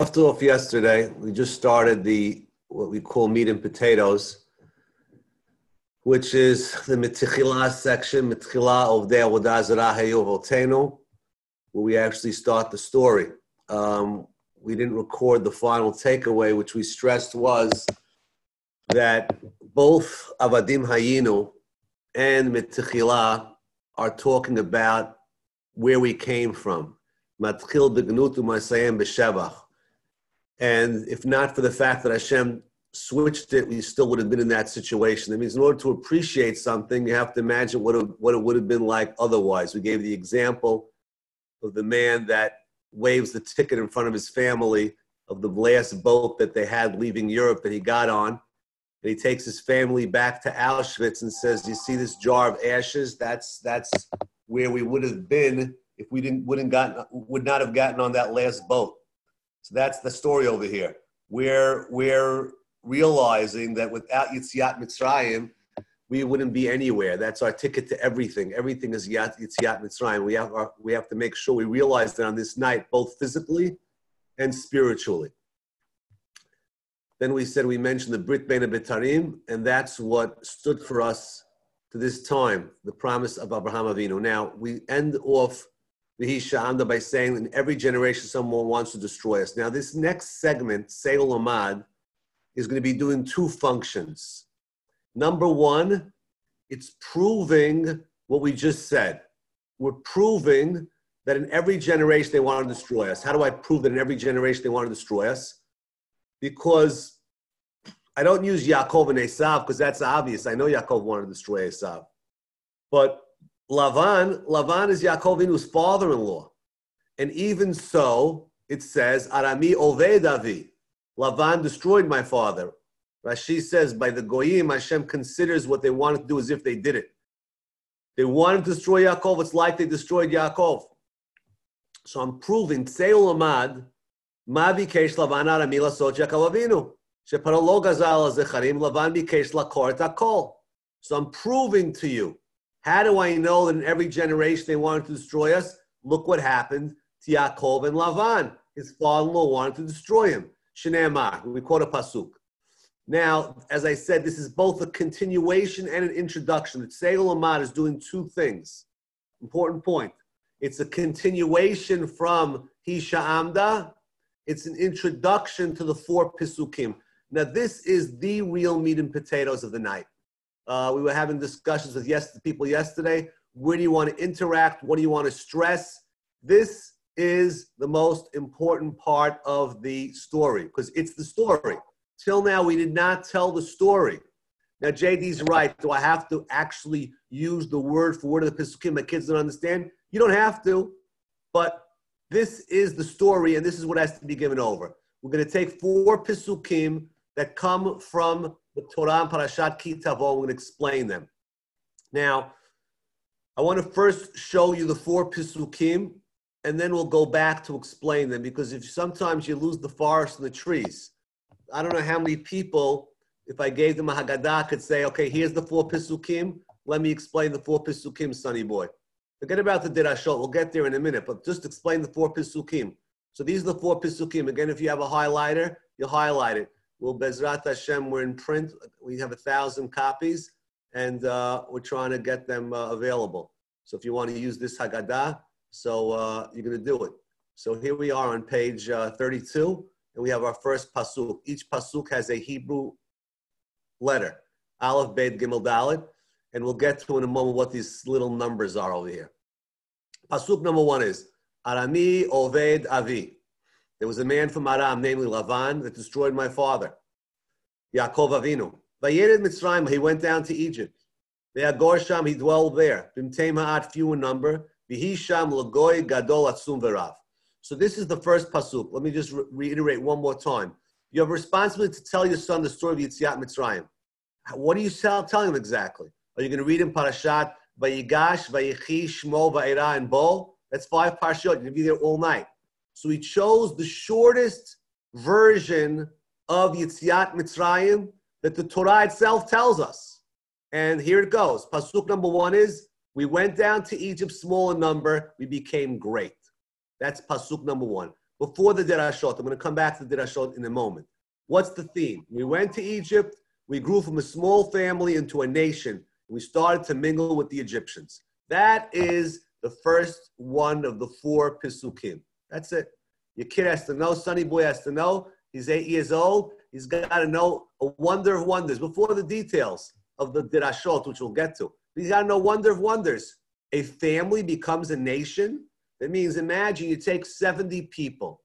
left off yesterday, we just started the what we call meat and potatoes, which is the Mitchilah section, Mitchilah of the Avodah where we actually start the story. Um, we didn't record the final takeaway, which we stressed was that both Avadim Hayinu and Mitchilah are talking about where we came from. Matchil begnutu masayim b'shevach and if not for the fact that Hashem switched it, we still would have been in that situation. That means in order to appreciate something, you have to imagine what it, what it would have been like otherwise. We gave the example of the man that waves the ticket in front of his family of the last boat that they had leaving Europe that he got on. And he takes his family back to Auschwitz and says, "You see this jar of ashes? That's that's where we would have been if we didn't wouldn't gotten would not have gotten on that last boat." So that's the story over here. We're, we're realizing that without Yitziat Mitzrayim, we wouldn't be anywhere. That's our ticket to everything. Everything is Yitziat Mitzrayim. We have, our, we have to make sure we realize that on this night, both physically and spiritually. Then we said we mentioned the Brit Bein Bitarim, and that's what stood for us to this time, the promise of Abraham Avinu. Now, we end off Vihishamda by saying that in every generation someone wants to destroy us. Now, this next segment, Seil Amad, is going to be doing two functions. Number one, it's proving what we just said. We're proving that in every generation they want to destroy us. How do I prove that in every generation they want to destroy us? Because I don't use Yaakov and Esav because that's obvious. I know Yaakov wanted to destroy Esav. But Lavan, Lavan is Yaakovinu's father-in-law. And even so, it says, Arami Ovedavi. Lavan destroyed my father. Rashi says, by the Goyim, Hashem considers what they wanted to do as if they did it. They wanted to destroy Yaakov, it's like they destroyed Yaakov. So I'm proving, Tseul Amad, Ma bikesh Lavan Arami lasot Yaakov Avinu. Sheparalo gazal zecharim, Lavan bikesh lakor takol. So I'm proving to you how do I know that in every generation they wanted to destroy us? Look what happened to Yaakov and Lavan. His father-in-law wanted to destroy him. Shneemar. We quote a pasuk. Now, as I said, this is both a continuation and an introduction. The Tseil Amad is doing two things. Important point. It's a continuation from Hisha Amda. It's an introduction to the four Pisukim. Now, this is the real meat and potatoes of the night. Uh, we were having discussions with yes, people yesterday. Where do you want to interact? What do you want to stress? This is the most important part of the story because it's the story. Till now, we did not tell the story. Now, JD's right. Do I have to actually use the word for word of the Pesukim my kids don't understand? You don't have to, but this is the story, and this is what has to be given over. We're going to take four Pesukim that come from the Torah and Parashat Ki Tavo. We're going to explain them. Now, I want to first show you the four Pisukim, and then we'll go back to explain them because if sometimes you lose the forest and the trees. I don't know how many people, if I gave them a Haggadah, could say, okay, here's the four Pisukim. Let me explain the four Pisukim, sonny boy. Forget about the Dirashot. We'll get there in a minute, but just explain the four Pisukim. So these are the four Pisukim. Again, if you have a highlighter, you highlight it. Well, Bezrat Hashem, we're in print. We have a thousand copies, and uh, we're trying to get them uh, available. So if you want to use this Haggadah, so uh, you're going to do it. So here we are on page uh, 32, and we have our first pasuk. Each pasuk has a Hebrew letter, Aleph, Bet, Gimel, Dalet, and we'll get to in a moment what these little numbers are over here. Pasuk number one is Arami Oved Avi. There was a man from Aram, namely Lavan, that destroyed my father, Yaakov Avinu. Vayered Mitzrayim, he went down to Egypt. Ve'agor Sham, he dwelled there. Bimteim few in number. Vihisham lagoy gadol atzum verav. So this is the first pasuk. Let me just re- reiterate one more time. You have a responsibility to tell your son the story of Yitziat Mitzrayim. What are you tell, telling him exactly? Are you going to read him Parashat Vayigash, Vayichi, Shmo, Vayira, and Bo? That's five parashot. You're going to be there all night. So he chose the shortest version of Yitziat Mitzrayim that the Torah itself tells us. And here it goes. Pasuk number one is We went down to Egypt, small in number, we became great. That's Pasuk number one. before the Dirashot. I'm going to come back to the Dirashot in a moment. What's the theme? We went to Egypt. We grew from a small family into a nation. and We started to mingle with the Egyptians. That is the first one of the four Pisukim. That's it. Your kid has to know, Sonny boy has to know. He's eight years old. He's got to know a wonder of wonders before the details of the Dirashot, which we'll get to. He's got to know wonder of wonders. A family becomes a nation. That means imagine you take 70 people.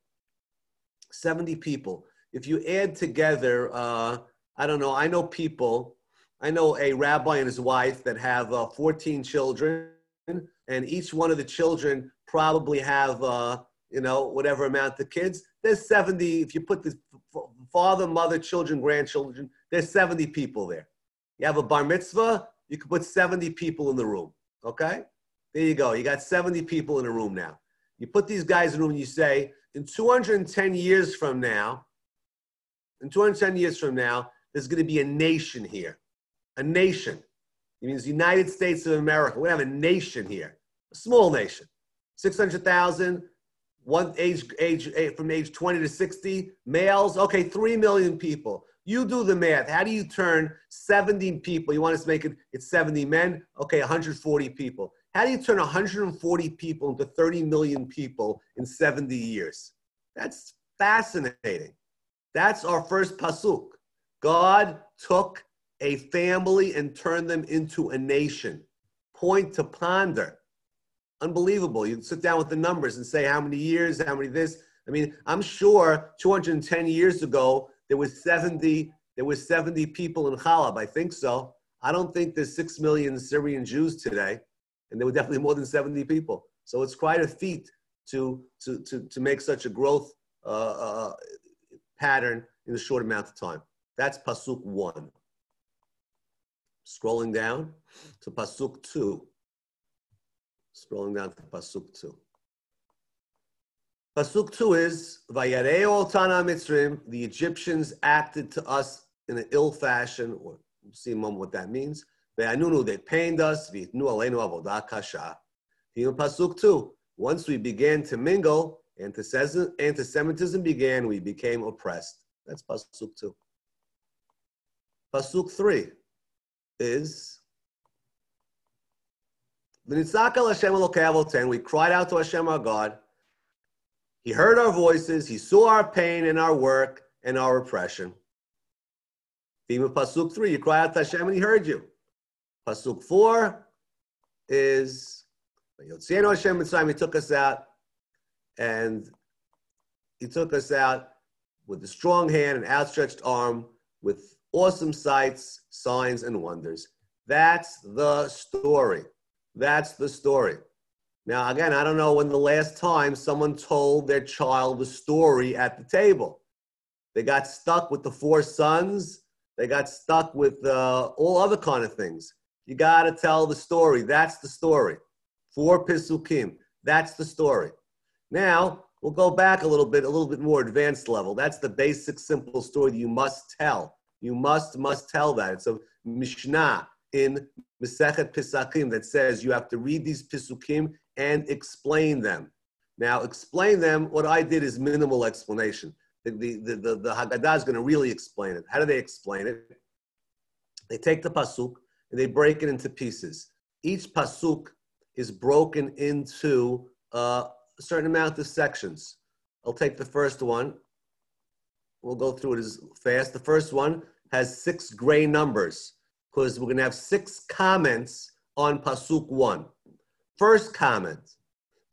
70 people. If you add together, uh, I don't know, I know people, I know a rabbi and his wife that have uh, 14 children, and each one of the children probably have, uh, you know, whatever amount of kids. There's 70, if you put the father, mother, children, grandchildren, there's 70 people there. You have a bar mitzvah, you can put 70 people in the room. Okay? There you go. You got 70 people in a room now. You put these guys in a room and you say, in 210 years from now, in 210 years from now, there's going to be a nation here. A nation. It means the United States of America. We have a nation here, a small nation. 600,000, one age, age, eh, from age 20 to 60, males. Okay, 3 million people. You do the math. How do you turn 70 people? You want us to make it, it's 70 men? Okay, 140 people. How do you turn 140 people into 30 million people in 70 years? That's fascinating. That's our first pasuk. God took a family and turned them into a nation. Point to ponder. Unbelievable. You sit down with the numbers and say how many years, how many this. I mean, I'm sure 210 years ago, there was 70, there was 70 people in Chalab. I think so. I don't think there's 6 million Syrian Jews today, and there were definitely more than 70 people. So it's quite a feat to, to, to, to make such a growth uh, uh, pattern in a short amount of time. That's Pasuk 1. Scrolling down to Pasuk 2. Scrolling down to Pasuk 2. Pasuk 2 is, Vayareo Tana Mitzrim, the Egyptians acted to us in an ill fashion, or we'll see a moment what that means. Ve'anunu, they pained us, v'itnu aleinu avodah kasha. Even Pasuk 2, once we began to mingle, antisemitism began, we became oppressed. That's Pasuk 2. Pasuk 3 is, we cried out to Hashem our God, he heard our voices. He saw our pain and our work and our oppression. Theme Pasuk 3, you cry out to Hashem and he heard you. Pasuk 4 is, Hashem Mitzrayim, he took us out and he took us out with a strong hand and outstretched arm with awesome sights, signs, and wonders. That's the story. That's the story. Now, again, I don't know when the last time someone told their child the story at the table. They got stuck with the four sons. They got stuck with uh, all other kind of things. You got to tell the story. That's the story. Four pisukim. That's the story. Now we'll go back a little bit, a little bit more advanced level. That's the basic, simple story you must tell. You must, must tell that. It's a Mishnah in Masechet Pesachim that says you have to read these Pisukim and explain them. Now, explain them, what I did is minimal explanation. The, the, the, the, Haggadah is going to really explain it. How do they explain it? They take the Pasuk and they break it into pieces. Each Pasuk is broken into uh, a certain amount of sections. I'll take the first one. We'll go through it as fast. The first one has six gray numbers because we're going to have six comments on Pasuk 1. First comment.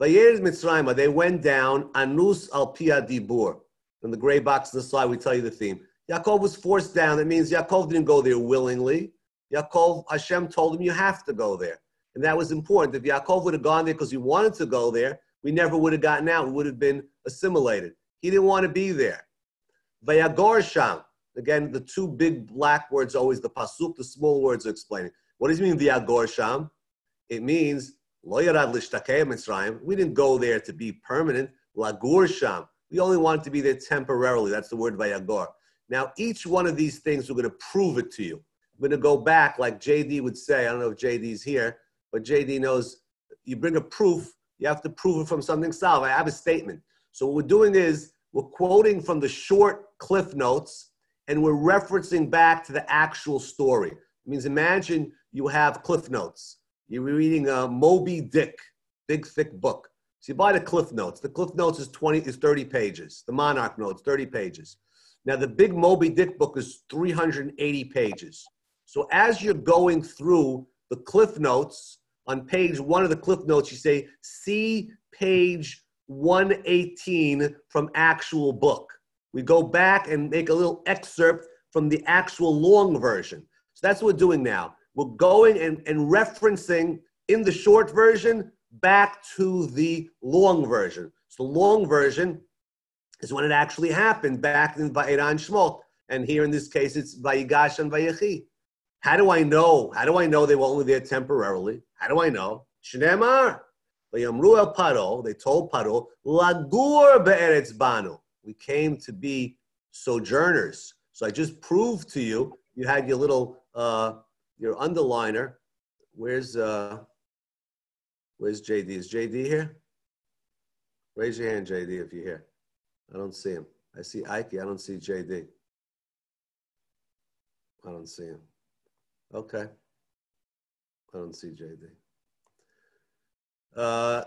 Vayered Mitzrayim, they went down, Anus al Pia Dibur. In the gray box on the side, we tell you the theme. Yaakov was forced down. That means Yaakov didn't go there willingly. Yaakov, Hashem told him, you have to go there. And that was important. If Yaakov would have gone there because he wanted to go there, we never would have gotten out. We would have been assimilated. He didn't want to be there. Vayagor Sham. Again, the two big black words always the pasuk, the small words are explaining. What does it mean, Vayagor Sham? It means we didn't go there to be permanent. Lagur sham. We only wanted to be there temporarily. That's the word vayagor. Now, each one of these things, we're going to prove it to you. I'm going to go back, like JD would say. I don't know if JD's here, but JD knows you bring a proof, you have to prove it from something solid. I have a statement. So what we're doing is we're quoting from the short cliff notes and we're referencing back to the actual story. It means imagine you have cliff notes. You're reading a Moby Dick, big thick book. So you buy the cliff notes. The cliff notes is 20 is 30 pages. The Monarch notes 30 pages. Now the big Moby Dick book is 380 pages. So as you're going through the cliff notes on page 1 of the cliff notes you say see page 118 from actual book. We go back and make a little excerpt from the actual long version. So that's what we're doing now. We're going and, and referencing in the short version back to the long version. So the long version is when it actually happened back in Va'iran Shmot. And here in this case, it's Vayigash and Vayechi. How do I know? How do I know they were only there temporarily? How do I know? Paro, they told Paro, Lagur be'eretz banu. We came to be sojourners. So I just proved to you, you had your little, uh, your underliner. Where's, uh, where's JD? Is JD here? Raise your hand, JD, if you're here. I don't see him. I see Ike. I don't see JD. I don't see him. Okay. I don't see JD. Uh,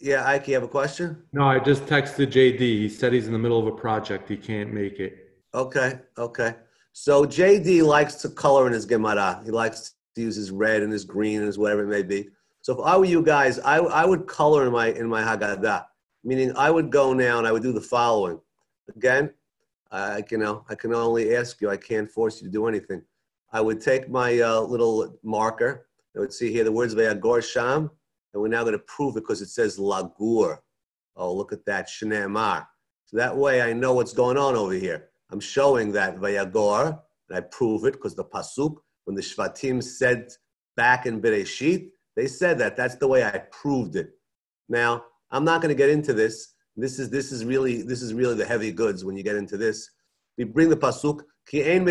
yeah, Ike, you have a question? No, I just texted JD. He said he's in the middle of a project. He can't make it. Okay, okay. So JD likes to color in his Gemara. He likes to use his red and his green and his whatever it may be. So if I were you guys, I, I would color in my in my Haggadah. Meaning I would go now and I would do the following. Again, I you know I can only ask you. I can't force you to do anything. I would take my uh, little marker. I would see here the words Vayagor Sham, and we're now going to prove it because it says Lagur. Oh, look at that, Shneemar. So that way I know what's going on over here. I'm showing that Vayagor, and I prove it because the Pasuk, when the Shvatim said back in Bereshit, they said that. That's the way I proved it. Now, I'm not going to get into this. This is, this is really this is really the heavy goods when you get into this. We bring the Pasuk, Ki ein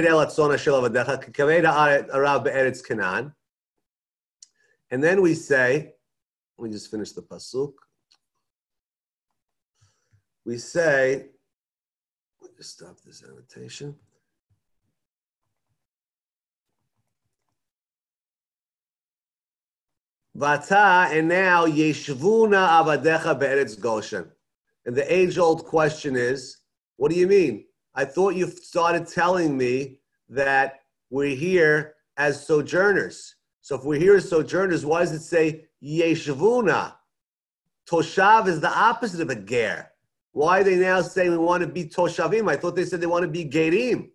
And then we say, let me just finish the pasuk. We say, let me just stop this annotation. Vata, and now Yeshvuna Avadecha Be'eretz Goshen. And the age-old question is, what do you mean? I thought you started telling me that we're here as sojourners. So if we're here as sojourners, why does it say Yeshvuna. Toshav is the opposite of a ger. Why are they now saying we want to be Toshavim? I thought they said they want to be Gerim.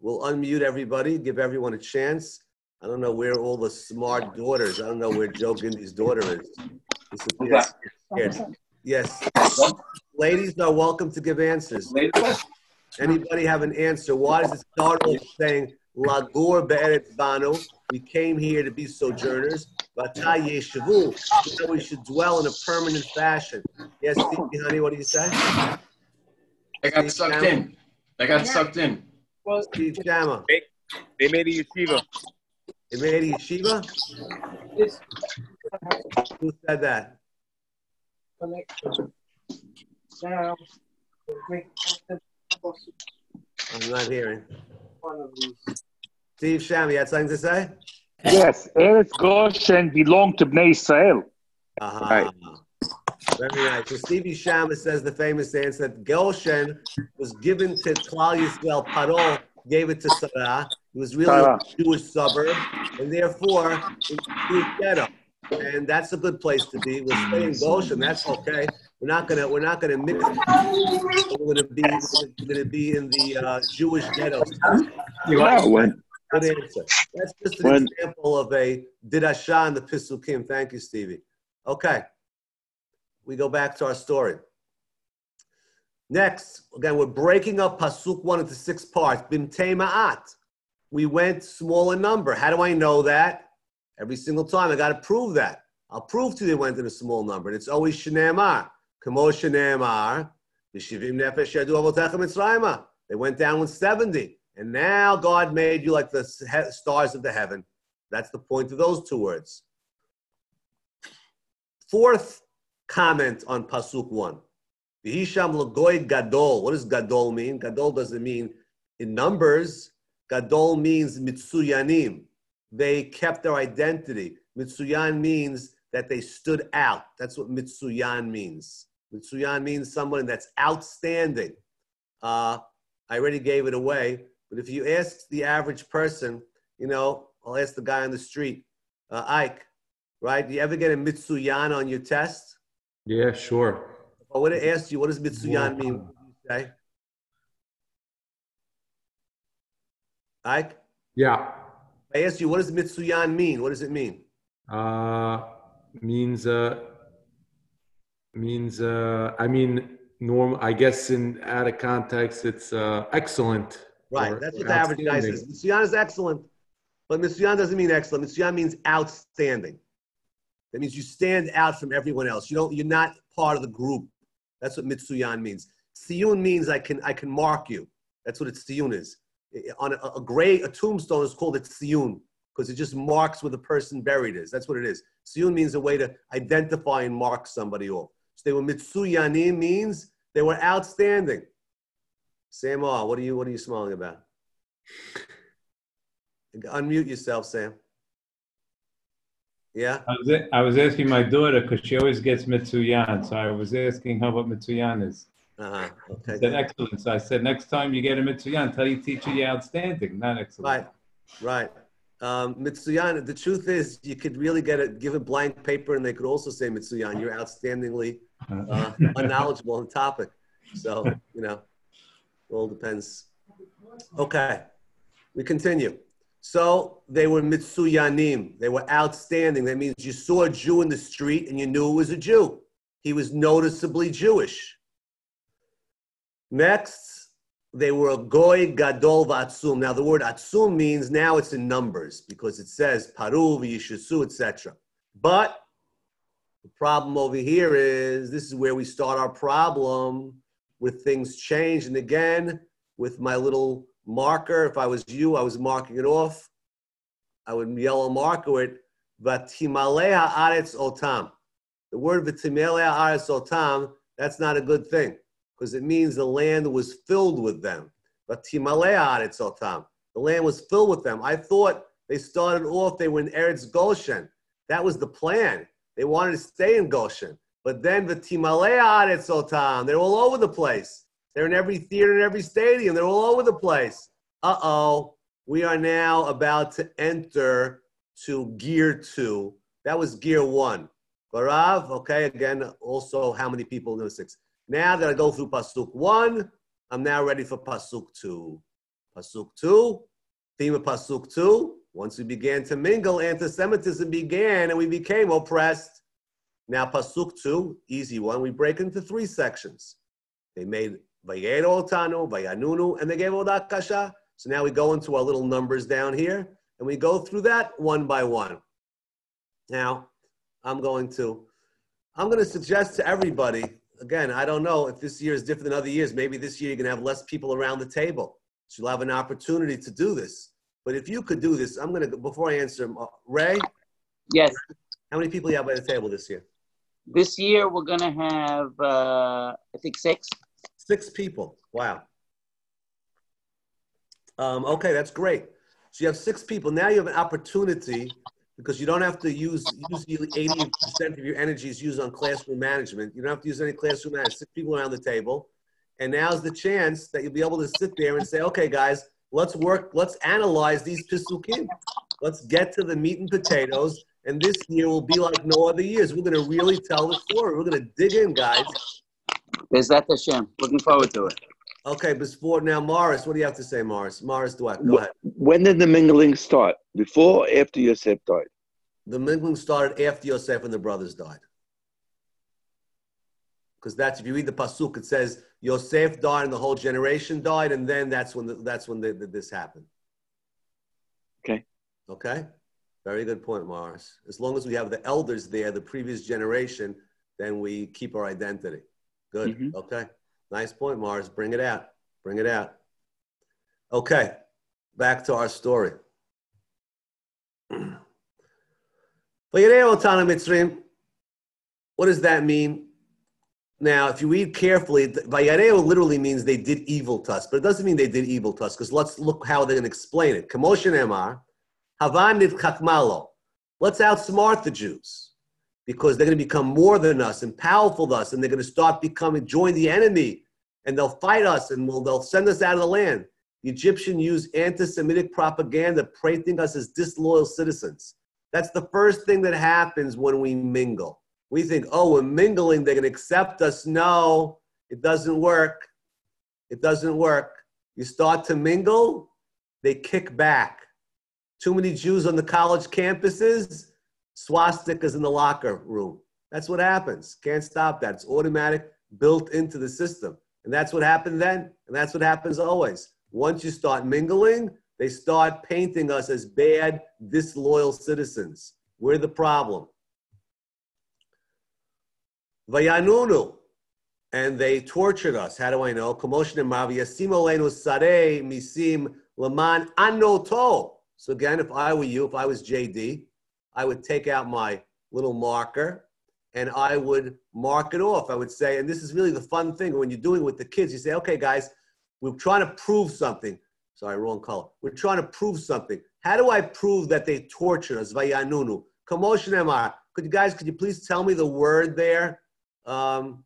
We'll unmute everybody, give everyone a chance. I don't know where all the smart daughters, I don't know where Joe Gindy's daughter is. Yes. yes. Ladies are welcome to give answers. Anybody have an answer? Why does it start off saying Lagur be'eretz banu. We came here to be sojourners. Vata yeshavu. So we should dwell in a permanent fashion. Yes, Stevie, honey, what do you say? I got Steve sucked Shama? in. I got yeah. sucked in. Steve Shama. They, they made a yeshiva. They made a yeshiva? Who said that? I'm not hearing. Steve Sham, you had something to say? Yes, Eretz Goshen belonged to Bnei Israel. Uh-huh. Right. Very nice. So Stevie Shama says the famous answer that Goshen was given to Klal Yisrael. Paro gave it to Sarah. It was really Sarah. a Jewish suburb, and therefore it was ghetto. And that's a good place to be. We'll stay in Goshen. That's okay. We're not gonna we're not gonna mix. We're gonna be we're gonna be in the uh, Jewish ghetto. Yeah, when, Good answer. That's just an when, example of a dirasha in the Pisukim. Thank you, Stevie. Okay, we go back to our story. Next, again, we're breaking up Pasuk 1 into six parts. Bimtei Ma'at. We went small in number. How do I know that? Every single time, I got to prove that. I'll prove to you they went in a small number. And it's always Shneemar. Kamo Shneemar. They went down with 70. And now God made you like the stars of the heaven. That's the point of those two words. Fourth comment on Pasuk 1. Vihisham Lagoy Gadol. What does Gadol mean? Gadol doesn't mean in numbers. Gadol means Mitsuyanim. They kept their identity. Mitsuyan means that they stood out. That's what Mitsuyan means. Mitsuyan means someone that's outstanding. Uh, I already gave it away, but if you ask the average person, you know, I'll ask the guy on the street, uh, Ike, right? Do you ever get a Mitsuyan on your test? Yeah, sure. I would have asked you, what does Mitsuyan mean? What do you say? Ike? Yeah. I asked you, what does Mitsuyan mean? What does it mean? Uh, means uh, means uh, I mean norm. I guess in out of context, it's uh, excellent. Right, or that's what the average guy says. Mitsuyan is excellent, but Mitsuyan doesn't mean excellent. Mitsuyan means outstanding. That means you stand out from everyone else. You don't. You're not part of the group. That's what Mitsuyan means. Siyun means I can I can mark you. That's what a siyun is. On a, a gray a tombstone is called a siyun because it just marks where the person buried is. That's what it is. Siyun means a way to identify and mark somebody off. So they were Mitsuyanim means they were outstanding. Sam, what are you what are you smiling about? Unmute yourself, Sam. Yeah. I was, I was asking my daughter because she always gets Mitsuyan. So I was asking her what Mitsuyan is. Uh-huh. She Okay. said excellent. So I said, next time you get a Mitsuyan, tell your teacher you're outstanding, not excellent. Right, right. Um, Mitsuyan, the truth is, you could really get it, give a blank paper, and they could also say Mitsuyan. You're outstandingly uh, unknowledgeable on the topic. So, you know, it all depends. Okay, we continue. So they were Mitsuyanim. They were outstanding. That means you saw a Jew in the street and you knew it was a Jew. He was noticeably Jewish. Next, they were a goy gadol v'atzum. Now the word atzum means now it's in numbers because it says paru v'yishusu, etc. But the problem over here is this is where we start our problem with things change. And again, with my little marker, if I was you, I was marking it off. I would yellow marker it. Vatimalea aretz otam. The word vatimalea aretz otam, that's not a good thing because it means the land was filled with them. But Timalea Eretz Otam, the land was filled with them. I thought they started off, they were in Eretz Goshen. That was the plan. They wanted to stay in Goshen. But then the Timalea Eretz Otam, they're all over the place. They're in every theater and every stadium. They're all over the place. Uh oh, we are now about to enter to gear two. That was gear one. Barav, okay, again, also how many people know six? Now that I go through Pasuk 1, I'm now ready for Pasuk 2. Pasuk 2, theme of Pasuk 2, once we began to mingle, anti-Semitism began and we became oppressed. Now Pasuk 2, easy one, we break into three sections. They made Vayero Otanu, Vayanunu, and they gave Odah Kasha. So now we go into our little numbers down here and we go through that one by one. Now, I'm going to, I'm going to suggest to everybody again, I don't know if this year is different than other years. Maybe this year you're going to have less people around the table. So you'll have an opportunity to do this. But if you could do this, I'm going to, before I answer, uh, Ray, Yes, how many people you have by the table this year? This year we're gonna have, uh, I think six. Six people. Wow. Um, okay, that's great. So you have six people. Now you have an opportunity because you don't have to use usually 80% of your energy is used on classroom management. You don't have to use any classroom management. Six people around the table. And now's the chance that you'll be able to sit there and say, okay, guys, let's work, let's analyze these pisukim. Let's get to the meat and potatoes. And this year will be like no other years. We're going to really tell the story. We're going to dig in, guys. Is that the Hashem. Looking forward to it. Okay, before now, Morris, what do you have to say, Morris? Morris Dweck, go ahead. When did the mingling start? Before or after Yosef died? The mingling started after Yosef and the brothers died. Because that's if you read the pasuk, it says Yosef died and the whole generation died, and then that's when the, that's when the, the, this happened. Okay. Okay. Very good point, Morris. As long as we have the elders there, the previous generation, then we keep our identity. Good. Mm -hmm. Okay. Nice point, Mars. Bring it out. Bring it out. Okay. Back to our story. What does that mean? Now, if you read carefully, Vayareo literally means they did evil to us, but it doesn't mean they did evil to us, because let's look how they're going to explain it. Kamoshin Emar, Havanit Chakmalo. Let's outsmart the Jews, because they're going to become more than us and powerful than us, and they're going to start becoming, join the enemy, and they'll fight us, and we'll, they'll send us out of the land. The Egyptian used anti-Semitic propaganda, painting us as disloyal citizens. That's the first thing that happens when we mingle. We think, oh, we're mingling, they're going to accept us. No, it doesn't work. It doesn't work. You start to mingle, they kick back. Too many Jews on the college campuses, swastikas in the locker room. That's what happens. Can't stop that. It's automatic, built into the system. And that's what happened then, and that's what happens always. Once you start mingling, they start painting us as bad, disloyal citizens. We're the problem. Vayanunu, and they tortured us. How do I know? Commotion and Maviyasimolenu Sare Misim Laman Anoto. So again, if I were you, if I was JD, I would take out my little marker and I would mark it off. I would say, and this is really the fun thing when you're doing it with the kids, you say, okay, guys, we're trying to prove something. Sorry, wrong color. We're trying to prove something. How do I prove that they tortured us? Vayanunu. Kamo shenemar. Could you guys, could you please tell me the word there? Um,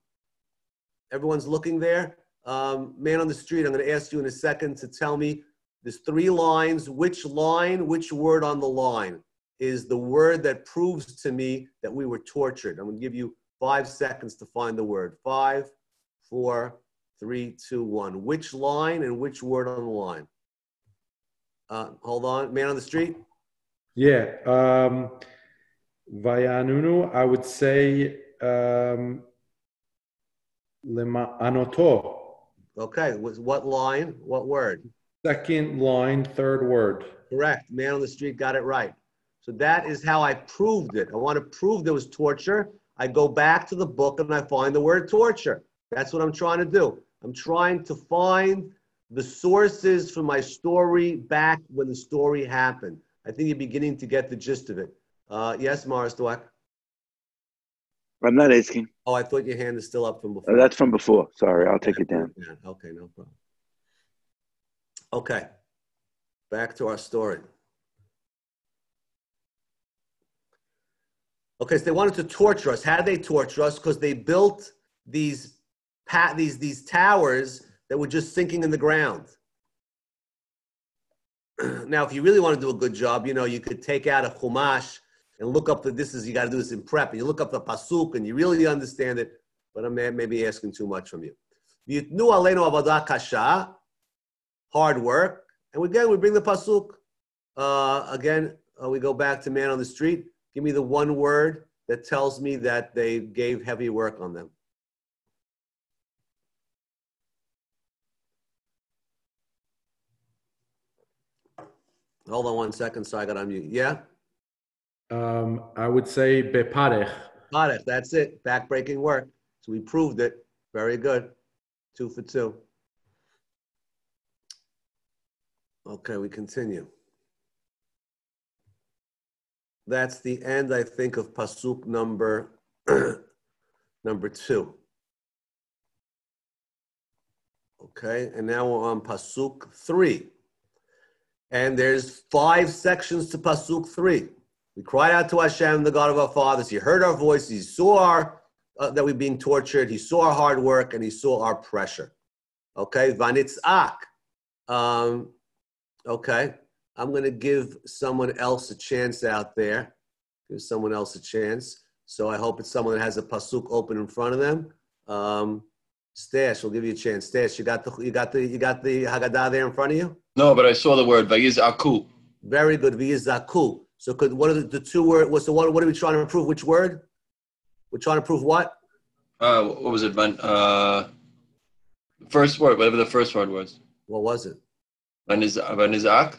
everyone's looking there. Um, man on the street, I'm going to ask you in a second to tell me there's three lines. Which line, which word on the line is the word that proves to me that we were tortured? I'm going to give you five seconds to find the word. Five, four, three, two, one. Which line and which word on the line? Uh, hold on. Man on the street? Yeah. Um, Vayanunu, I would say um, lema anoto. Okay. What line? What word? Second line, third word. Correct. Man on the street got it right. So that is how I proved it. I want to prove there was torture. I go back to the book and I find the word torture. That's what I'm trying to do. I'm trying to find the sources for my story back when the story happened. I think you're beginning to get the gist of it. Uh, yes, Morris Dweck? I'm not asking. Oh, I thought your hand is still up from before. That's from before. Sorry, I'll take it down. Yeah, okay, no problem. Okay, back to our story. Okay, so they wanted to torture us. How did they torture us? Because they built these these these towers that were just sinking in the ground. now, if you really want to do a good job, you know, you could take out a chumash and look up the this is you got to do this in prep, and you look up the pasuk and you really understand it. But I'm maybe asking too much from you. Yitnu aleinu avodah kasha, hard work, and again we bring the pasuk. Uh, again, uh, we go back to man on the street. Give me the one word that tells me that they gave heavy work on them. Hold on one second, so I got to unmute. Yeah, Um, I would say beparech. it. That's it. Backbreaking work. So we proved it. Very good. Two for two. Okay, we continue. That's the end, I think, of pasuk number number two. Okay, and now we're on pasuk three. And there's five sections to pasuk three. We cried out to Hashem, the God of our fathers. He heard our voice. He saw our uh, that we're being tortured. He saw our hard work and he saw our pressure. Okay, vanitzak. Um, okay, I'm going to give someone else a chance out there. Give someone else a chance. So I hope it's someone that has a pasuk open in front of them. Um, Stash, we'll give you a chance. Stash, you got the you got the you got the Haggadah there in front of you. No, but I saw the word Vayiz Aku. Very good. V'yizaku. So could what are the, the two word? What's the one? What are we trying to prove? Which word? We're trying to prove what? Uh, what was it? Uh, first word, whatever the first word was. What was it? Vaniz, Vanizak.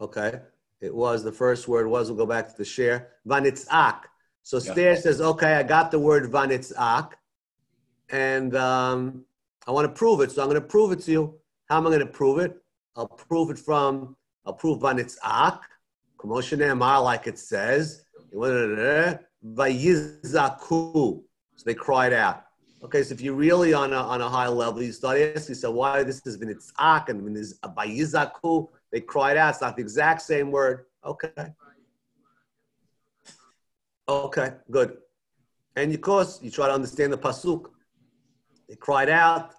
Okay. It was the first word was. We'll go back to the share. Vanitzak. So Yeah. Stair says, okay, I got the word vanitzak, and um, I want to prove it. So I'm going to prove it to you. How am I going to prove it? I'll prove it from. I'll prove vanitzak. Kamo shenemar, like it says. Vayizaku. So they cried out. Okay, so if you're really on a, on a high level, you start asking yourself why this has been itzak and when this bayizaku, they cried out. It's not the exact same word. Okay. Okay, good. And of course, you try to understand the pasuk. They cried out.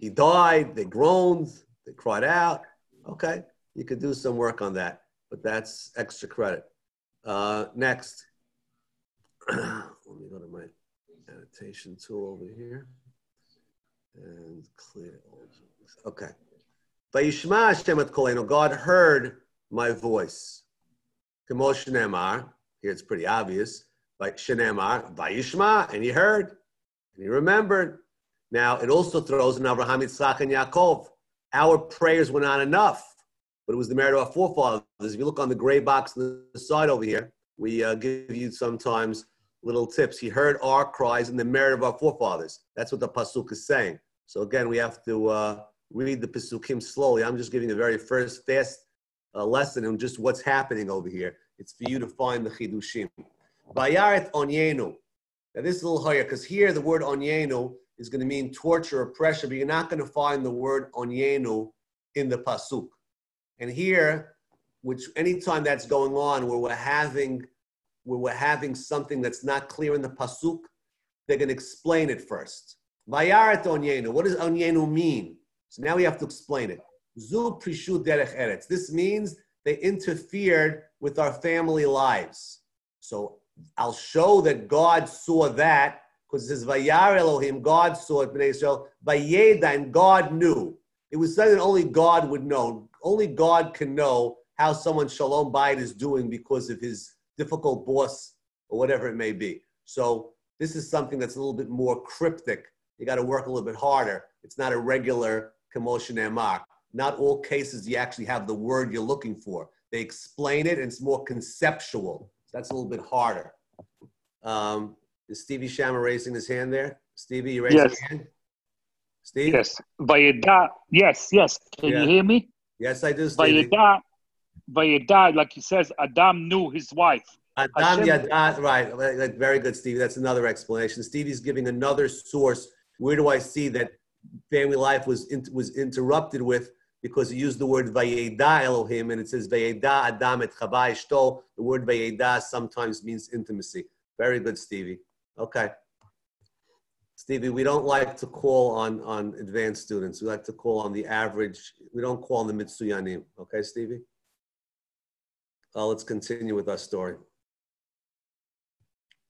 He died. They groaned. They cried out. Okay, you could do some work on that, but that's extra credit. Uh, next, let me go to my annotation tool over here and clear. Okay. Vayishma Hashem et kolenu. God heard my voice. Kamo shenemar. Here it's pretty obvious. Shenemar, vayishma, and he heard, and he remembered. Now it also throws in Abraham, Yitzchak, and Yaakov. Our prayers were not enough, but it was the merit of our forefathers. If you look on the gray box on the side over here, we uh, give you sometimes little tips. He heard our cries and the merit of our forefathers. That's what the pasuk is saying. So again, we have to uh, read the pasukim slowly. I'm just giving the very first fast uh, lesson on just what's happening over here. It's for you to find the chidushim. Vayaret onyenu. Now this is a little higher because here the word onyenu is going to mean torture or pressure, but you're not going to find the word onyenu in the pasuk. And here, which anytime that's going on, where we're having where we're having something that's not clear in the pasuk, they're going to explain it first. Vayaret onyenu. What does onyenu mean? So now we have to explain it. Zu prishu derech eretz. This means they interfered with our family lives. So I'll show that God saw that because it says Vayar Elohim, God saw it, Bnei Israel, Vayeda, and God knew. It was something that only God would know. Only God can know how someone Shalom Bayit is doing because of his difficult boss or whatever it may be. So this is something that's a little bit more cryptic. You got to work a little bit harder. It's not a regular kamo shenemar. Not all cases you actually have the word you're looking for. They explain it and it's more conceptual. So That's a little bit harder. Um, is Stevie Shama raising his hand there? Stevie, you raising Yes. your hand? Steve? Yes. Vayeda. Yes, yes. Can Yeah. you hear me? Yes, I do, Stevie. Vayeda. Vayeda, like he says, Adam knew his wife. Adam Yadat, right, Very good, Stevie. That's another explanation. Stevie's giving another source. Where do I see that family life was in, was interrupted with because he used the word Vayeda Elohim and it says Vayeda Adam et Chava Ishto. The word Vayeda sometimes means intimacy. Very good, Stevie. Okay. Stevie, we don't like to call on, on advanced students. We like to call on the average. We don't call on the Mitsuyanim. Okay, Stevie? Uh, let's continue with our story.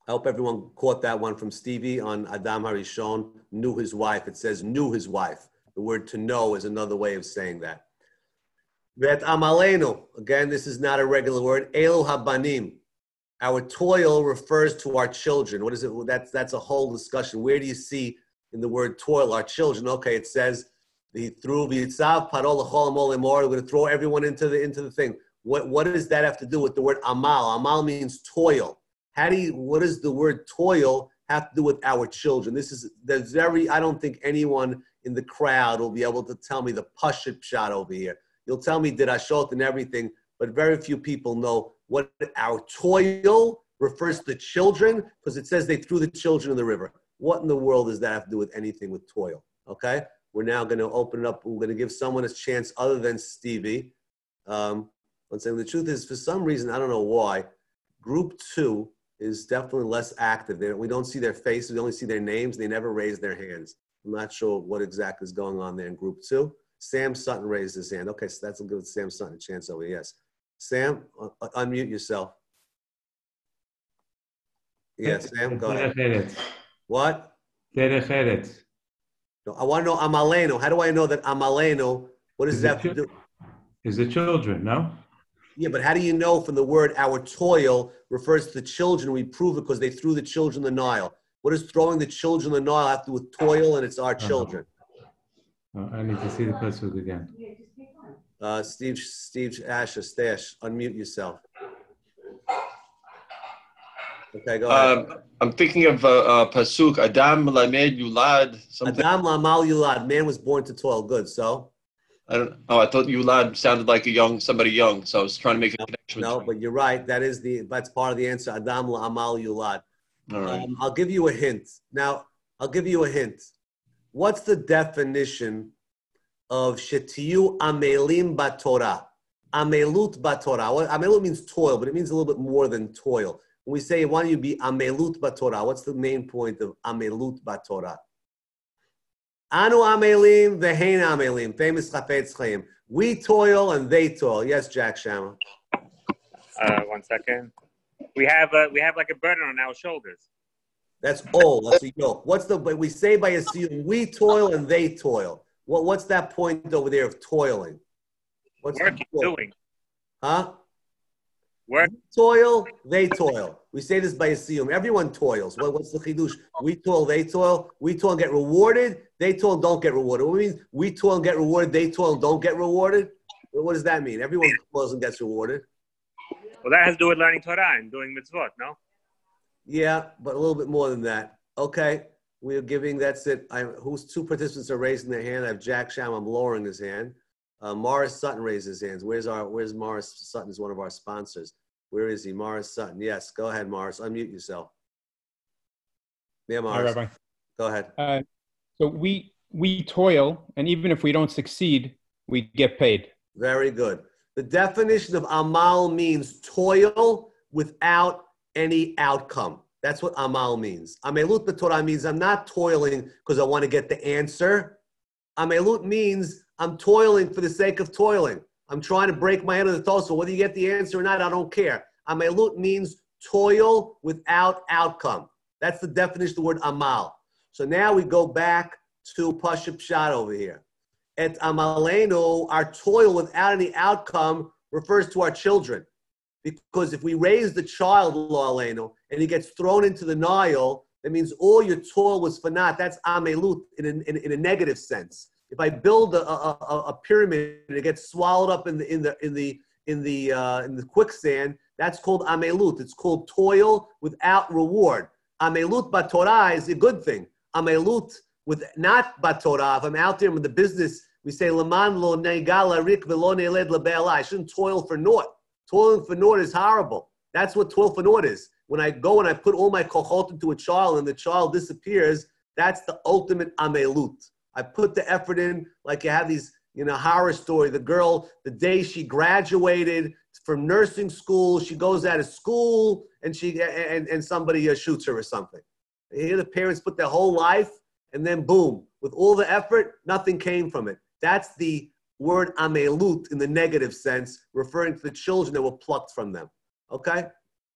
I hope everyone caught that one from Stevie on Adam Harishon, knew his wife. It says knew his wife. The word to know is another way of saying that. Vet amalenu. Again, this is not a regular word. Elu habanim. Our toil refers to our children. What is it? That's, that's a whole discussion. Where do you see in the word toil our children? Okay, it says the through v'yitzav parol. We're going to throw everyone into the into the thing. What what does that have to do with the word amal? Amal means toil. How do you? What does the word toil have to do with our children? This is there's very. I don't think anyone in the crowd will be able to tell me the pashut shot over here. You'll tell me did I show it and everything, but very few people know what our toil refers to children because it says they threw the children in the river. What in the world does that have to do with anything with toil? Okay, we're now going to open it up. We're going to give someone a chance other than Stevie. Um, let's say the truth is, for some reason, I don't know why, group two is definitely less active. They, we don't see their faces, we only see their names. They never raise their hands. I'm not sure what exactly is going on there in group two. Sam Sutton raised his hand. Okay, so that's a good Sam Sutton a chance over. Yes. Sam, uh, uh, unmute yourself. Yes, Sam, go ahead. What? No, I want to know Amaleno. How do I know that Amaleno? What does Is that to do? Is the children, no? Yeah, but how do you know from the word our toil refers to the children? We prove it because they threw the children in the Nile. What does throwing the children in the Nile have to do with toil and it's our children? Oh, I need to see the pasuk again. Uh, Steve, Steve Asher, Stash, unmute yourself. Okay, go ahead. Um, I'm thinking of uh, uh, pasuk Adam lamed yulad. Something. Adam Lamal Yulad, man was born to toil. Good. So, I don't. Oh, I thought yulad sounded like a young somebody young, so I was trying to make a connection. no, between- but you're right. That is the, that's part of the answer. Adam Lamal Yulad. All right. Um, I'll give you a hint. Now, I'll give you a hint. What's the definition of shetiyu amelim batorah? Amelut batorah. Amelut means toil, but it means a little bit more than toil. When we say, why don't you be amelut batorah? What's the main point of amelut batorah? Anu amelim vehein amelim. Famous chafetz chaim. We toil and they toil. Yes, Jack Shama. Uh, one second. We have a, we have like a burden on our shoulders. That's all. That's a yoke. What's the? We say by a siyum, we toil and they toil. What? What's that point over there of toiling? What's Working, doing, Huh? work. Toil, they toil. We say this by a siyum. Everyone toils. What, what's the chidush? We toil, they toil. We toil and get rewarded. They toil and don't get rewarded. What means we toil and get rewarded? They toil and don't get rewarded. What does that mean? Everyone toils and gets rewarded. Well, that has to do with learning Torah and doing mitzvot, no? Yeah, but a little bit more than that. Okay, we are giving. That's it. I, who's two participants are raising their hand? I have Jack Sham. I'm lowering his hand. Uh, Morris Sutton raised his hands. Where's our? Where's Morris Sutton? Is one of our sponsors. Where is he? Morris Sutton. Yes, go ahead, Morris. Unmute yourself. Yeah, Hi, Morris. Rabbi. Go ahead. Uh, so we we toil, and even if we don't succeed, we get paid. Very good. The definition of amal means toil without any outcome. That's what amal means. Amelut b'torah means I'm not toiling because I want to get the answer. Amelut means I'm toiling for the sake of toiling. I'm trying to break my head on the toe. So whether you get the answer or not, I don't care. Amelut means toil without outcome. That's the definition of the word amal. So now we go back to Pashup Shot over here. Et amalenu, our toil without any outcome, refers to our children. Because if we raise the child, lo alenu, and he gets thrown into the Nile, that means all your toil was for naught. That's amelut in a, in, in a negative sense. If I build a, a, a- pyramid and it gets swallowed up in the in the in the in the uh, in the quicksand, that's called amelut. It's called toil without reward. Amelut batorah is a good thing. Amelut with not batorah. If I'm out there with the business, we say leman lo negala rik velo neled. I shouldn't toil for naught. Toiling for naught is horrible. That's what toil for naught is. When I go and I put all my kochot into a child and the child disappears, that's the ultimate amelut. I put the effort in, like you have these, you know, horror story. The girl, the day she graduated from nursing school, she goes out of school and she and, and somebody uh, shoots her or something. Here the parents put their whole life and then boom, with all the effort, nothing came from it. That's the word amelut in the negative sense, referring to the children that were plucked from them. Okay?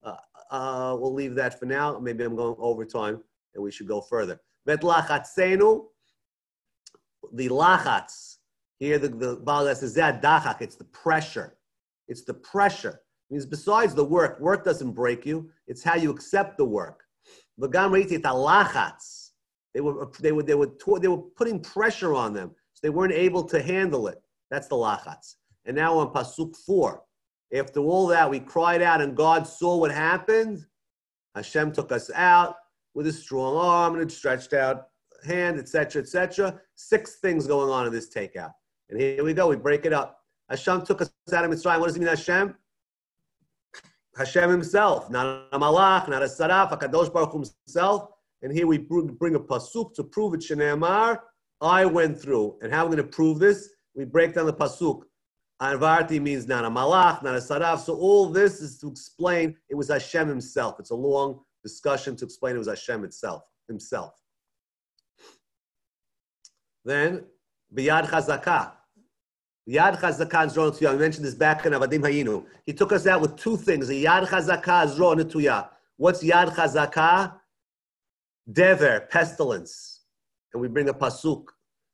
Uh, uh, we'll leave that for now. Maybe I'm going over time and we should go further. Bet lachatzenu, the lachatz. Here the, the Baal says that dachak, it's the pressure. It's the pressure. It means besides the work, work doesn't break you. It's how you accept the work. They were, they were, they were, they were putting pressure on them, so they weren't able to handle it. That's the lachatz. And now on pasuk four, after all that, we cried out, and God saw what happened. Hashem took us out with a strong arm and a stretched out hand, etc., etc. Six things going on in this takeout. And here we go. We break it up. Hashem took us out of Mitzrayim. What does it mean, Hashem? Hashem himself, not a malach, not a saraf, Hakadosh Baruch Hu himself. And here we bring a pasuk to prove it. Shneimar, I went through. And how are we going to prove this? We break down the pasuk. Arvarti means not a malach, not a saraf. So all this is to explain it was Hashem himself. It's a long discussion to explain it was Hashem itself, himself. Then, biyad chazakah. Yad chazakah and zroh netuya. We mentioned this back in Avadim Hayinu. He took us out with two things: a yad chazakah, zroh netuya. What's yad chazakah? Dever, pestilence, and we bring a pasuk.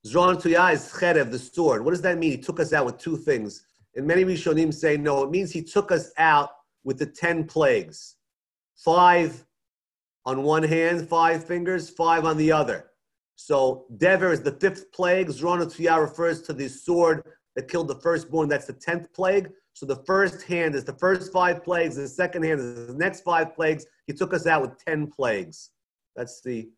Zroh netuya is cherev, the sword. What does that mean? He took us out with two things. And many Rishonim say no. It means he took us out with the ten plagues, five on one hand, five fingers, five on the other. So Dever is the fifth plague. Zroh netuya refers to the sword that killed the firstborn. That's the tenth plague. So the first hand is the first five plagues. The second hand is the next five plagues. He took us out with ten plagues. That's the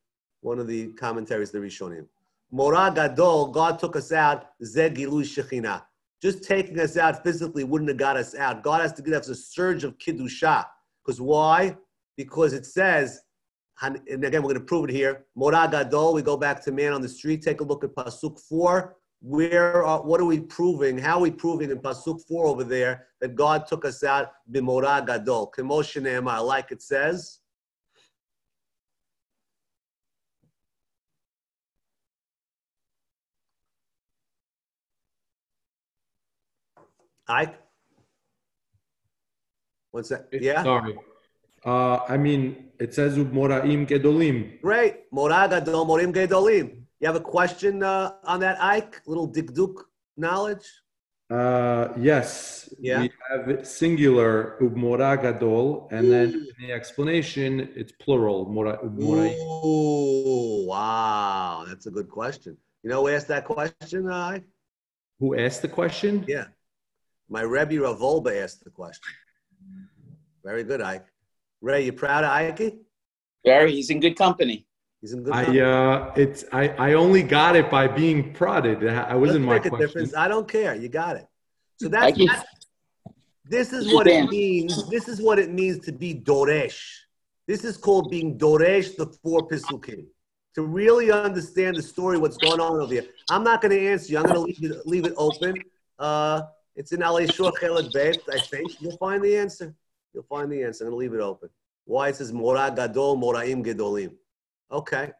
one of the commentaries the Rishonim. Mora Gadol, God took us out. Zegilu Shechina. Just taking us out physically wouldn't have got us out. God has to give us a surge of kiddusha. Because why? Because it says and again, we're going to prove it here. Morah Gadol, we go back to man on the street. Take a look at Pasuk 4. Where are, what are we proving? How are we proving in Pasuk 4 over there that God took us out b'morah Gadol? Kemoshe like it says. Ike? What's that? Yeah? Sorry. Uh, I mean, it says Moraim Gedolim. Great. Morim Gedolim. You have a question uh, on that, Ike? Little dikduk knowledge? Uh, yes. Yeah. We have singular Ubmora Gadol, and then in the explanation, it's plural. Mora. Ooh, wow. That's a good question. You know who asked that question, uh, Ike? Who asked the question? Yeah. My Rebbe Rav Wolbe asked the question. Very good, Ike. Ray, you proud of Ike? Very, he's in good company. He's in good I company. uh, it's I, I only got it by being prodded. I wasn't Doesn't my make a question. difference. I don't care. You got it. So that's, that's this is what it means. This is what it means to be doresh. This is called being doresh the four pisukim. To really understand the story, what's going on over here. I'm not going to answer you. I'm going to leave it, leave it open. Uh, it's in Alei Shur Chelet Bet, I think. You'll find the answer. You'll find the answer. I'm going to leave it open. Why it says Morah Gadol, Moraim Gedolim. Okay.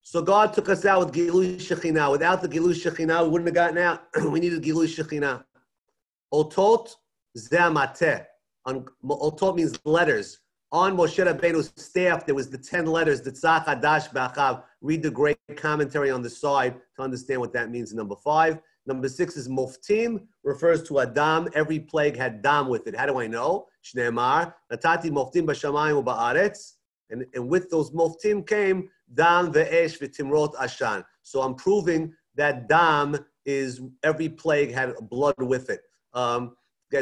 So God took us out with Gilui Shekhinah. Without the Gilui Shekhinah, we wouldn't have gotten out. we needed Gilui Shekhinah. Otot Zemateh. On Otot means letters. On Moshe Rabbeinu's staff, there was the ten letters. The Tzach B'Achav. Read the great commentary on the side to understand what that means. Number five. Number six is Muftim, refers to Adam. Every plague had Dam with it. How do I know? Shneemar, Natati Muftim B'Shamayim U'Ba'aretz. And, and with those Muftim came Dam Ve'esh V'Timrot Ashan. So I'm proving that Dam is, every plague had blood with it. Um,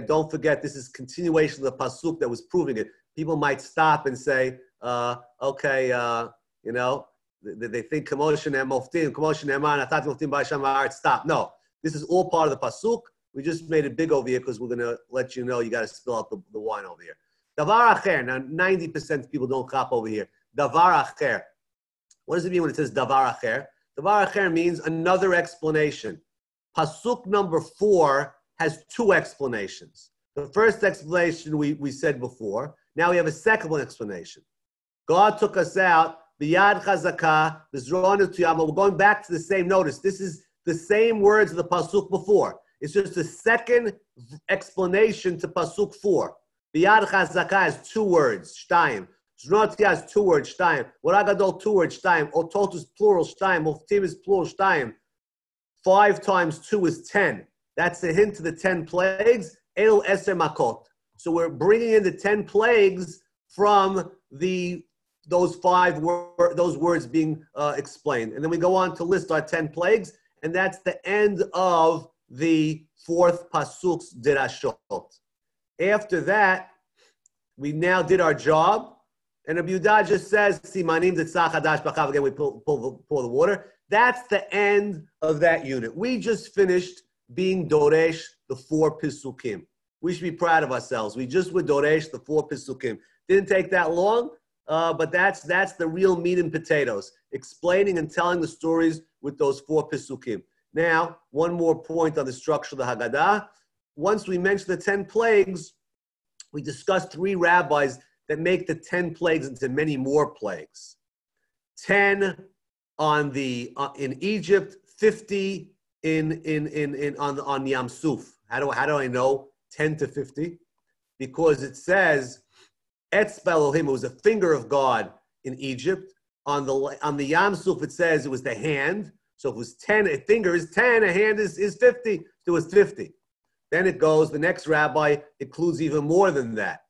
don't forget, this is continuation of the Pasuk that was proving it. People might stop and say, uh, okay, uh, you know, they, they think Kamoshin and Muftim, Kamo shenemar, Natati Muftim B'Shamayim U'Ba'aretz. Stop. No. This is all part of the pasuk. We just made it big over here because we're going to let you know you got to spill out the, the wine over here. Davar acher. Now, 90% of people don't cop over here. Davar acher. What does it mean when it says davar acher? Davar acher means another explanation. Pasuk number four has two explanations. The first explanation we, we said before. Now we have a second explanation. God took us out. Biyad chazakah. We're going back to the same notice. This is the same words of the pasuk before. It's just a second explanation to pasuk four. Biyad chazaka has two words, shtayim. Zrot has two words, shtayim. Waragadol two words, shtayim. Otot is plural, shtayim. Muftim is plural, shtayim. Five times two is ten. That's the hint to the ten plagues. El eser makot. So we're bringing in the ten plagues from the those five wor- those words being uh, explained, and then we go on to list our ten plagues and that's the end of the fourth pasuk's dirashot. After that, we now did our job, and Yudah just says, "Simanim tzach hadash b'chav." Again, we pull, pull, pour the water. That's the end of that unit. We just finished being doresh the four pisukim. We should be proud of ourselves. We just were doresh the four pisukim. Didn't take that long, uh, but that's that's the real meat and potatoes. Explaining and telling the stories with those four pisukim. Now, one more point on the structure of the Haggadah. Once we mentioned the ten plagues, we discussed three rabbis that make the ten plagues into many more plagues. Ten on the uh, in Egypt, fifty in in in, in on on Yam Suf. How do how do I know ten to fifty? Because it says Etzba Elohim, it was a finger of God in Egypt. On the on the Yam Suf, it says it was the hand. So it was 10, a finger is 10, a hand is, is 50. It was 50. Then it goes, the next rabbi includes even more than that.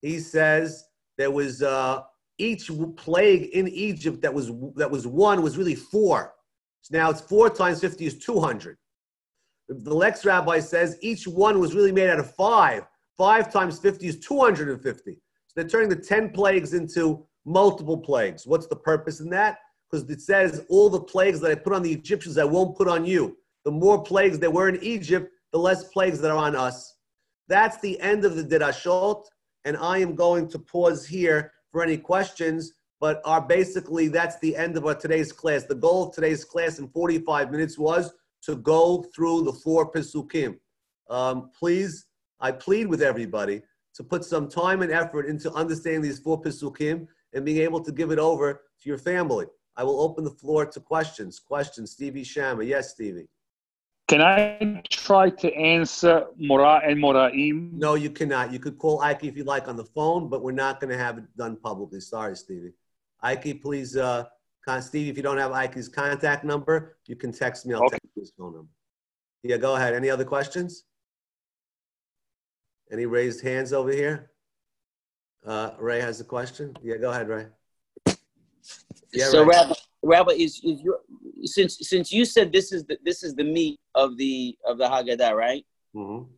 He says there was uh, each plague in Egypt that was that was one was really four. So now it's four times 50 is 200. The next rabbi says each one was really made out of five. Five times 50 is 250. So they're turning the 10 plagues into multiple plagues. What's the purpose in that? Because it says all the plagues that I put on the Egyptians, I won't put on you. The more plagues there were in Egypt, the less plagues that are on us. That's the end of the Dirashot, and I am going to pause here for any questions. but are basically that's the end of our today's class. The goal of today's class in 45 minutes was to go through the four Pesukim. Um, please, I plead with everybody to put some time and effort into understanding these four Pesukim and being able to give it over to your family. I will open the floor to questions. Questions, Stevie Shama. Yes, Stevie. Can I try to answer Mora and Moraim? No, you cannot. You could call Ike if you like on the phone, but we're not going to have it done publicly. Sorry, Stevie. Ike, please, uh, con- Stevie, if you don't have Ike's contact number, you can text me. I'll Okay. text you his phone number. Yeah, go ahead. Any other questions? Any raised hands over here? Uh, Ray has a question. Yeah, go ahead, Ray. Yeah, so, Ray. Rabbi, Rabbi, is, is your since since you said this is the this is the meat of the of the Haggadah, right? Mm-hmm.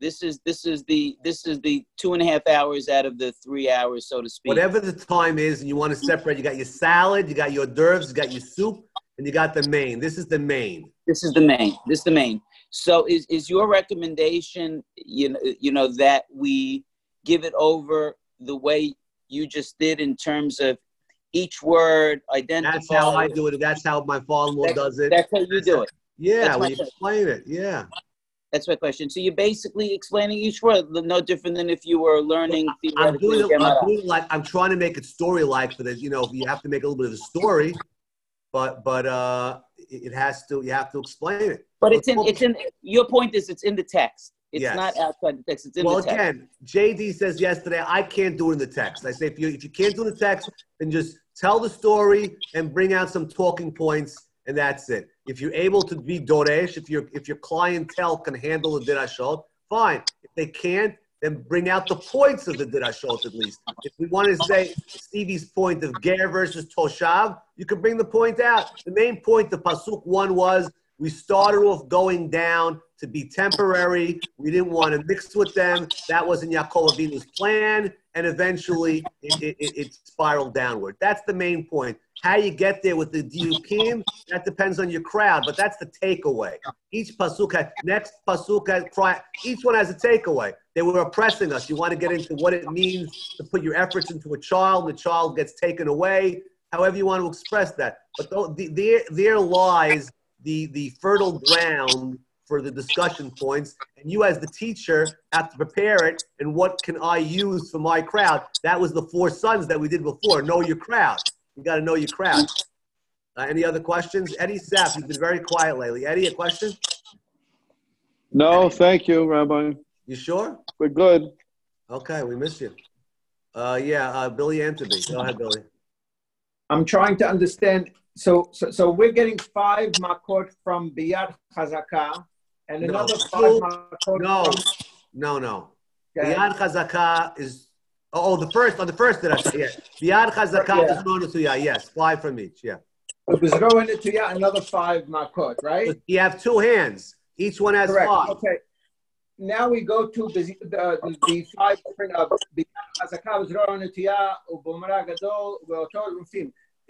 This is this is the this is the two and a half hours out of the three hours, so to speak. Whatever the time is, and you want to separate, you got your salad, you got your d'oeuvres, you got your soup, and you got the main. This is the main. This is the main. This is the main. So is is your recommendation, you know, you know that we give it over the way you just did in terms of each word identify. That's how I do it. That's how my father-in-law does it. That's how you do it. Yeah, That's we explain it. Yeah. That's my question. So you're basically explaining each word, no different than if you were learning I'm doing it. I'm doing like I'm trying to make it story-like for this. You know, you have to make a little bit of a story, but but uh, it has to. You have to explain it. But it's in it's in your point is it's in the text. It's Yes. not outside the text. It's in well, the text. Well again, JD says yesterday I can't do it in the text. I say if you if you can't do the text, then just tell the story and bring out some talking points, and that's it. If you're able to be doresh, if your if your clientele can handle the dirashot, fine. If they can't, then bring out the points of the dirashot at least. If we want to say Stevie's point of ger versus toshav, you can bring the point out. The main point of pasuk one was we started off going down to be temporary. We didn't want to mix with them. That wasn't Yaakov Avinu's plan, and eventually it, it, it, spiraled downward. That's the main point. How you get there with the diukim, that depends on your crowd, but that's the takeaway. Each pasuk has next pasuk has each one has a takeaway. They were oppressing us. You want to get into what it means to put your efforts into a child, the child gets taken away. However you want to express that, but there there lies the the fertile ground for the discussion points, and you as the teacher have to prepare it. And what can I use for my crowd? That was the four sons that we did before. Know your crowd. You got to know your crowd. Uh, any other questions? Eddie Sapp, you've been very quiet lately. Eddie, a question? No, thank you, Rabbi. You sure? We're good. Okay, we miss you. Uh, yeah, uh, Billy Anthony. Go ahead, Billy. I'm trying to understand. So, so, so we're getting five makot from Biyad Chazaka and another two- five makot No, from no, no. Okay. Biyad Chazaka is, oh, oh the first, on the first that I said, yeah. Biyad Chazaka Yeah. is known to yeah, yes, five from each, yeah. And Etuyah, another five makot, right? You have two hands. Each one has Correct. five. Okay. Now we go to the, the, the five different of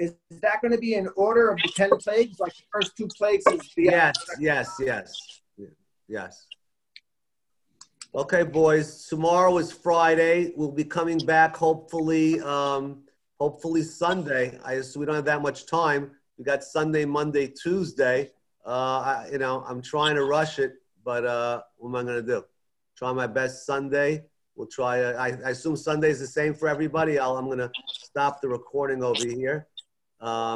Biyad Chazaka, Bezro and Etuyah, Ubomra Gadol, Ubeotor, Rufim. Is that going to be in order of the ten plagues? Like the first two plagues is Biyad Yes, yes, yes, yes. Okay, boys. Tomorrow is Friday. We'll be coming back hopefully, um, hopefully Sunday. I just, we don't have that much time. We got Sunday, Monday, Tuesday. Uh, I, you know, I'm trying to rush it, but uh, what am I going to do? Try my best Sunday. We'll try. Uh, I, I assume Sunday is the same for everybody. I'll, I'm going to stop the recording over here. Um,